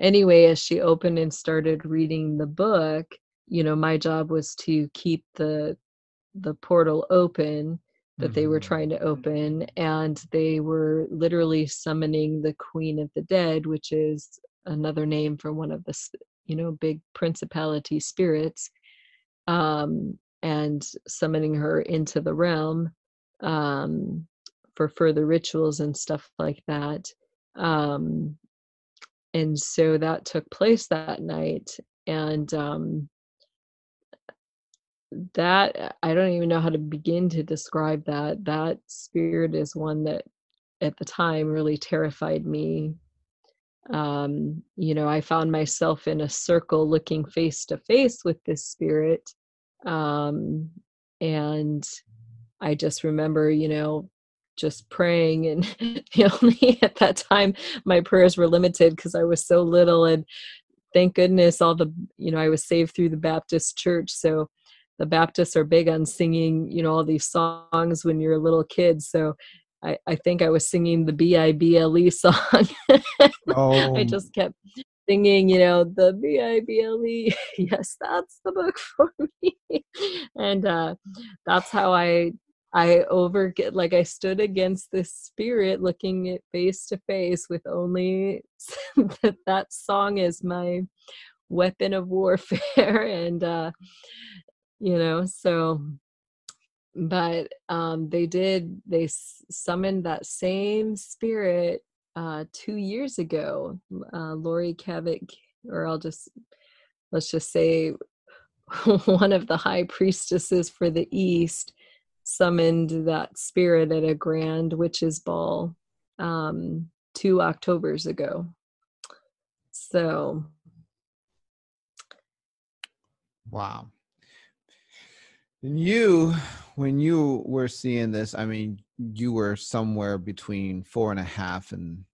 anyway as she opened and started reading the book you know my job was to keep the the portal open that mm-hmm. they were mm-hmm. trying to open and they were literally summoning the queen of the dead which is another name for one of the you know big principality spirits um and summoning her into the realm um for further rituals and stuff like that um and so that took place that night and um that I don't even know how to begin to describe that. That spirit is one that at the time really terrified me. Um, you know, I found myself in a circle looking face to face with this spirit. Um, and I just remember, you know, just praying and the only at that time my prayers were limited because I was so little and thank goodness all the you know I was saved through the Baptist church so the Baptists are big on singing, you know, all these songs when you're a little kid. So I, I think I was singing the B I B L E song. oh. I just kept singing, you know, the B I B L E. yes, that's the book for me. and uh, that's how I I over get like I stood against this spirit, looking it face to face with only that that song is my weapon of warfare and uh you know so but um they did they summoned that same spirit uh two years ago uh Laurie Cabot or i'll just let's just say one of the high priestesses for the east summoned that spirit at a grand witches ball um two octobers ago. So wow you, when you were seeing this, I mean, you were somewhere between four and a half and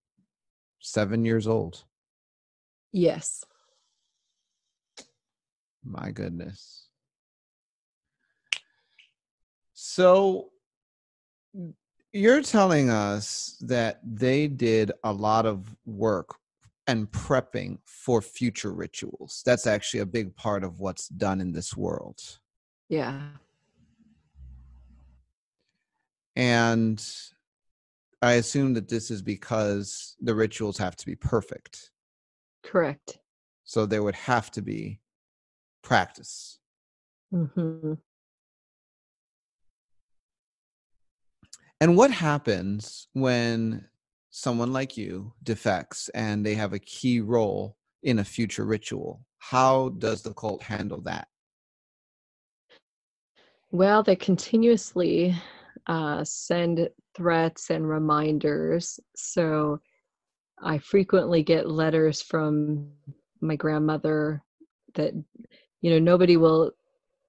seven years old. Yes. My goodness. So you're telling us that they did a lot of work and prepping for future rituals. That's actually a big part of what's done in this world. Yeah. And I assume that this is because the rituals have to be perfect. Correct. So there would have to be practice. Mm-hmm. And what happens when someone like you defects and they have a key role in a future ritual? How does the cult handle that? Well, they continuously uh, send threats and reminders. So I frequently get letters from my grandmother that, you know, nobody will,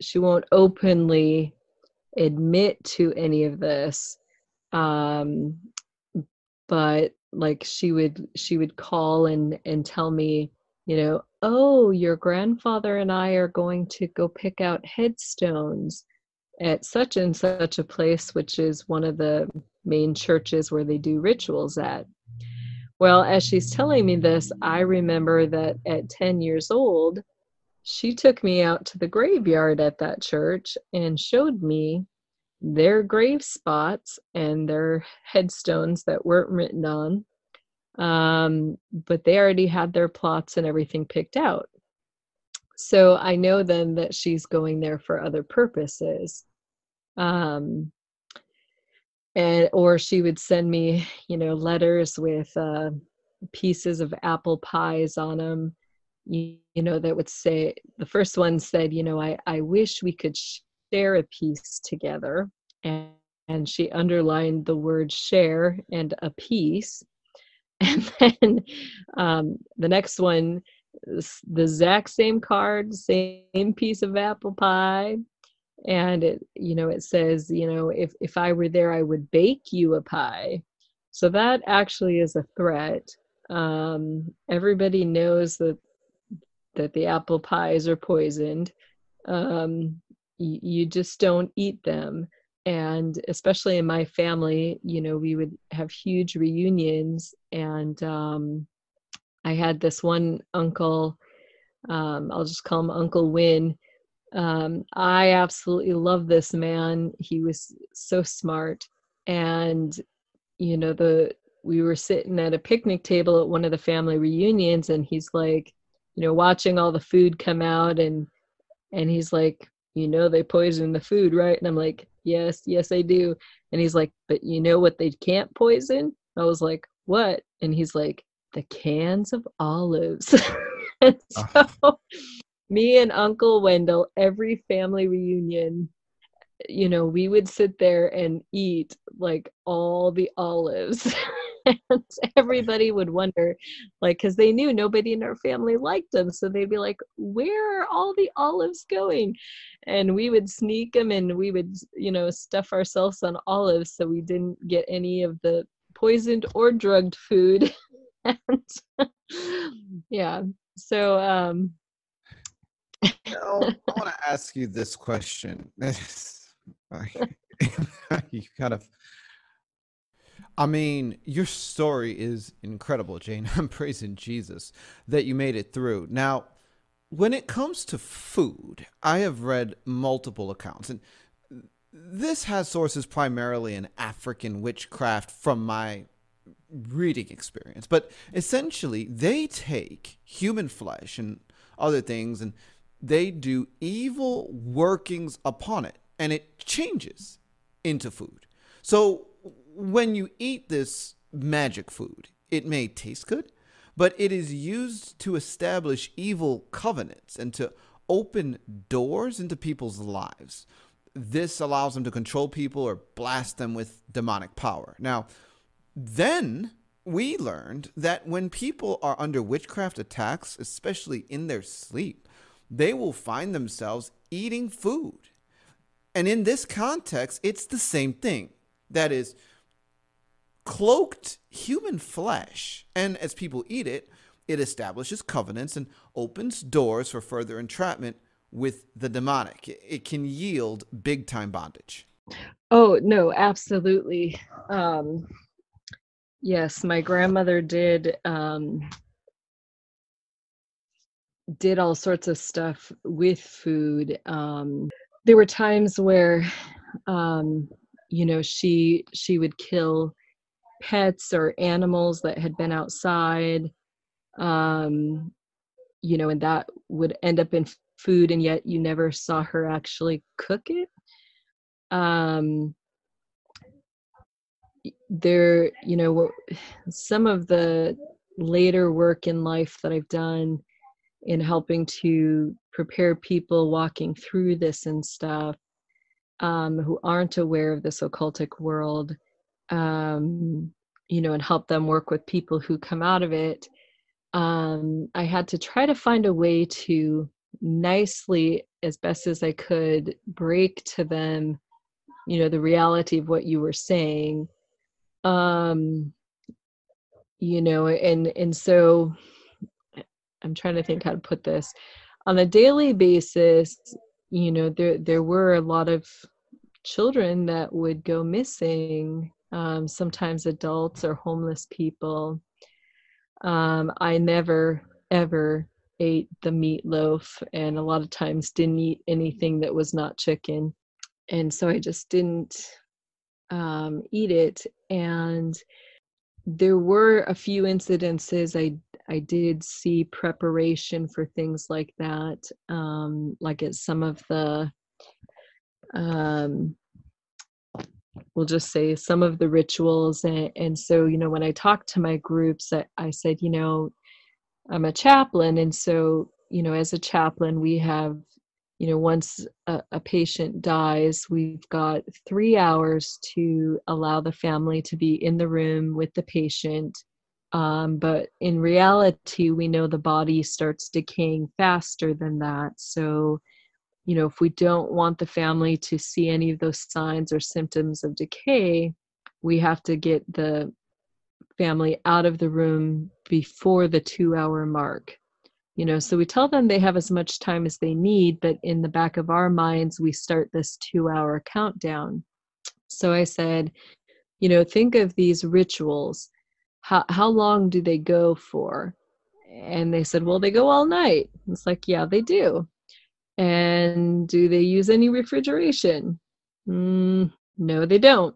she won't openly admit to any of this. Um, but like she would, she would call and, and tell me, you know, oh, your grandfather and I are going to go pick out headstones at such and such a place, which is one of the main churches where they do rituals at. Well, as she's telling me this, I remember that at 10 years old, she took me out to the graveyard at that church and showed me their grave spots and their headstones that weren't written on. Um, but they already had their plots and everything picked out. so I know then that she's going there for other purposes. Um, and or she would send me, you know, letters with uh, pieces of apple pies on them. You, you know, that would say the first one said, you know, I I wish we could share a piece together, and and she underlined the word share and a piece. And then um, the next one the exact same card, same piece of apple pie. And it, you know, it says, you know, if, if I were there, I would bake you a pie. So that actually is a threat. Um, everybody knows that that the apple pies are poisoned. Um, you, you just don't eat them. And especially in my family, you know, we would have huge reunions and um, I had this one uncle, um, I'll just call him Uncle Win. Um, I absolutely love this man. He was so smart. And, you know, the we were sitting at a picnic table at one of the family reunions and he's like, you know, watching all the food come out and and he's like, you know they poison the food, right? And I'm like, yes, yes I do. And he's like, but you know what they can't poison? I was like, what? And he's like, the cans of olives. and so. Me and Uncle Wendell, every family reunion, you know, we would sit there and eat like all the olives. and everybody would wonder, like, because they knew nobody in our family liked them. So they'd be like, where are all the olives going? And we would sneak them and we would, you know, stuff ourselves on olives so we didn't get any of the poisoned or drugged food and yeah so um i want to ask you this question you kind of I mean, your story is incredible, Jane. I'm praising Jesus that you made it through. Now, when it comes to food, I have read multiple accounts, and this has sources primarily in African witchcraft from my reading experience. But essentially, they take human flesh and other things and they do evil workings upon it and it changes into food. So when you eat this magic food, it may taste good, but it is used to establish evil covenants and to open doors into people's lives. This allows them to control people or blast them with demonic power. Now, then we learned that when people are under witchcraft attacks, especially in their sleep, they will find themselves eating food. And in this context, it's the same thing. That is, cloaked human flesh. And as people eat it, it establishes covenants and opens doors for further entrapment with the demonic. It can yield big time bondage. Oh, no, absolutely. Um, Yes, my grandmother did um, did all sorts of stuff with food. Um, there were times where, um, you know, she she would kill pets or animals that had been outside. Um, you know, and that would end up in food, and yet you never saw her actually cook it. Um, there you know some of the later work in life that i've done in helping to prepare people walking through this and stuff um, who aren't aware of this occultic world um, you know and help them work with people who come out of it um, i had to try to find a way to nicely as best as i could break to them you know the reality of what you were saying um you know and and so i'm trying to think how to put this. On a daily basis you know there there were a lot of children that would go missing um, sometimes adults or homeless people. Um, i never ever ate the meatloaf and a lot of times didn't eat anything that was not chicken. And so i just didn't um, eat it. And there were a few incidences I I did see preparation for things like that, um, like at some of the, um, we'll just say some of the rituals. And, and so, you know, when I talked to my groups, I, I said, you know, I'm a chaplain. And so, you know, as a chaplain, we have you know once a, a, patient dies we've got three hours to allow the family to be in the room with the patient. Um, but in reality we know the body starts decaying faster than that. So you know if we don't want the family to see any of those signs or symptoms of decay we have to get the family out of the room before the two hour mark you know so we tell them they have as much time as they need but in the back of our minds we start this two hour countdown. So i said you know think of these rituals. How how long do they go for? And they said well they go all night. It's like yeah they do. And do they use any refrigeration? Mm, no they don't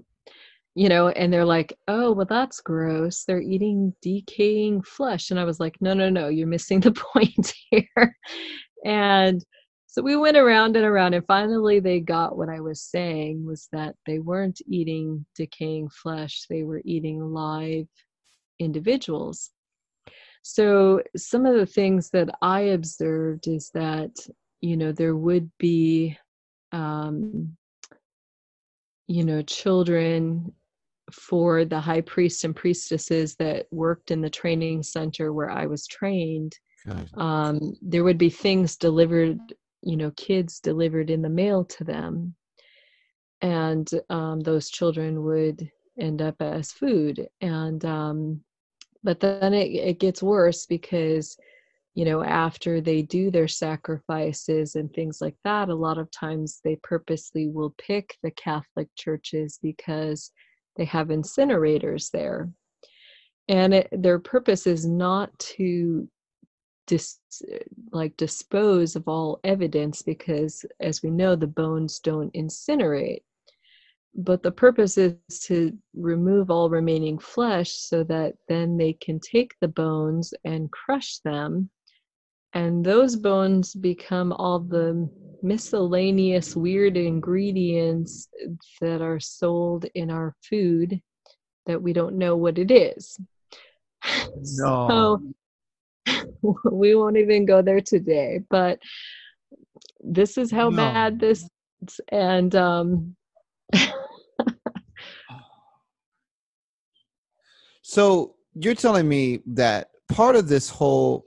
you know and they're like oh well that's gross. They're eating decaying flesh. And i was like no no no you're missing the point here. And so we went around and around and finally they got what i was saying was that they weren't eating decaying flesh. They were eating live individuals. So, some of the things that I observed is that, you know, there would be, um, you know, children for the high priests and priestesses that worked in the training center where I was trained. Um, there would be things delivered, you know, kids delivered in the mail to them. And um, those children would end up as food. And um, but then it, it gets worse because you know after they do their sacrifices and things like that a lot of times they purposely will pick the catholic churches because they have incinerators there. And it, their purpose is not to dis, like dispose of all evidence because as we know the bones don't incinerate. But the purpose is to remove all remaining flesh so that then they can take the bones and crush them. And those bones become all the miscellaneous weird ingredients that are sold in our food that we don't know what it is no. so we won't even go there today but this is how no. bad this is. and um so you're telling me that part of this whole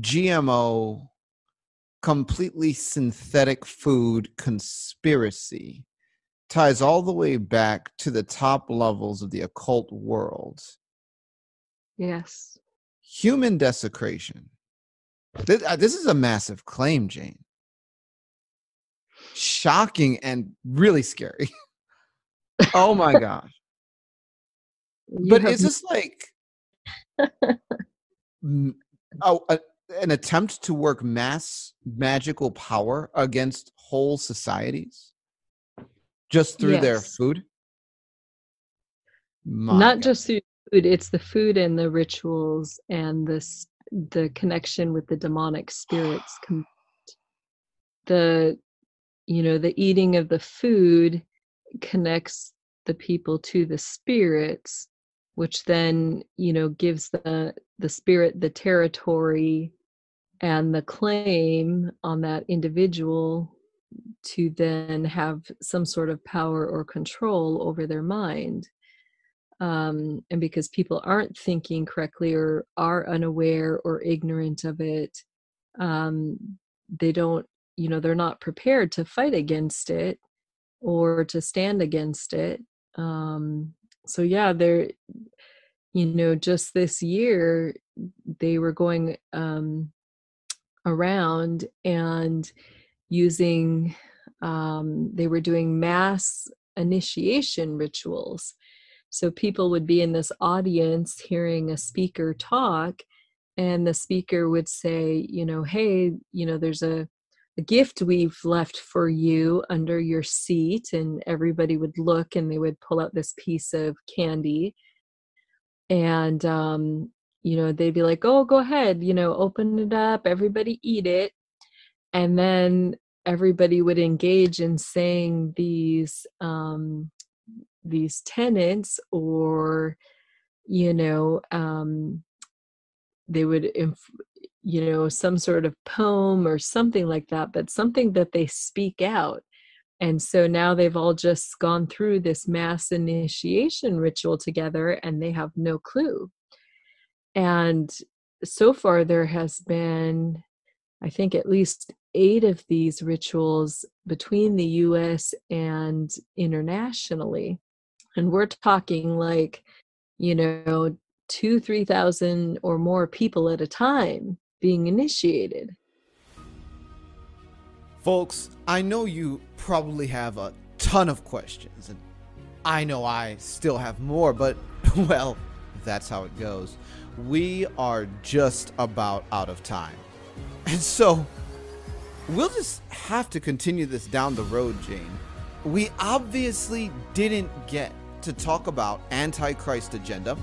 GMO completely synthetic food conspiracy ties all the way back to the top levels of the occult world. Yes. Human desecration. This, uh, this is a massive claim, Jane shocking and really scary. oh my gosh. but is this like oh, a, an attempt to work mass magical power against whole societies just through yes. their food? My Not God. just through food, it's the food and the rituals and this the connection with the demonic spirits the you know the eating of the food connects the people to the spirits which then you know gives the the spirit the territory and the claim on that individual to then have some sort of power or control over their mind. Um, and because people aren't thinking correctly or are unaware or ignorant of it um, they don't you know they're not prepared to fight against it or to stand against it. Um so yeah they're you know just this year they were going um around and using um they were doing mass initiation rituals. So people would be in this audience hearing a speaker talk and the speaker would say you know hey you know there's a a gift we've left for you under your seat and everybody would look and they would pull out this piece of candy. And um, you know, they'd be like, oh, go ahead, you know, open it up, everybody eat it. And then everybody would engage in saying these um, these tenants or you know um, they would inf- you know some sort of poem or something like that but something that they speak out and so now they've all just gone through this mass initiation ritual together and they have no clue and so far there has been i think at least eight of these rituals between the US and internationally. And we're talking like, you know, two, 3,000 or more people at a time being initiated. Folks, I know you probably have a ton of questions, and I know I still have more, but well, that's how it goes. We are just about out of time. And so, We'll just have to continue this down the road, Jane. We obviously didn't get to talk about Antichrist agenda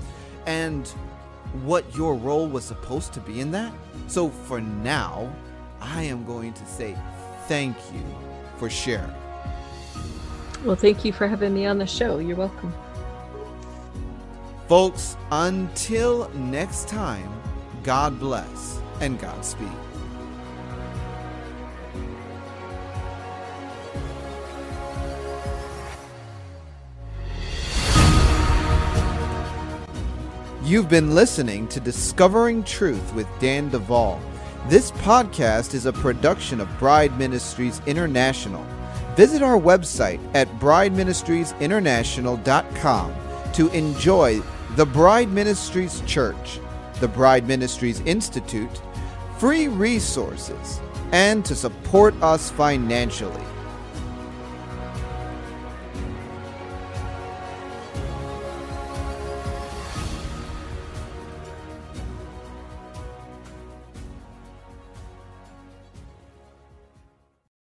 and what your role was supposed to be in that. So for now, I am going to say thank you for sharing. Well, thank you for having me on the show. You're welcome. Folks, until next time, God bless and Godspeed. You've been listening to Discovering Truth with Dan Duval. This podcast is a production of Bride Ministries International. Visit our website at brideministriesinternational.com to enjoy the Bride Ministries Church, the Bride Ministries Institute, free resources, and to support us financially.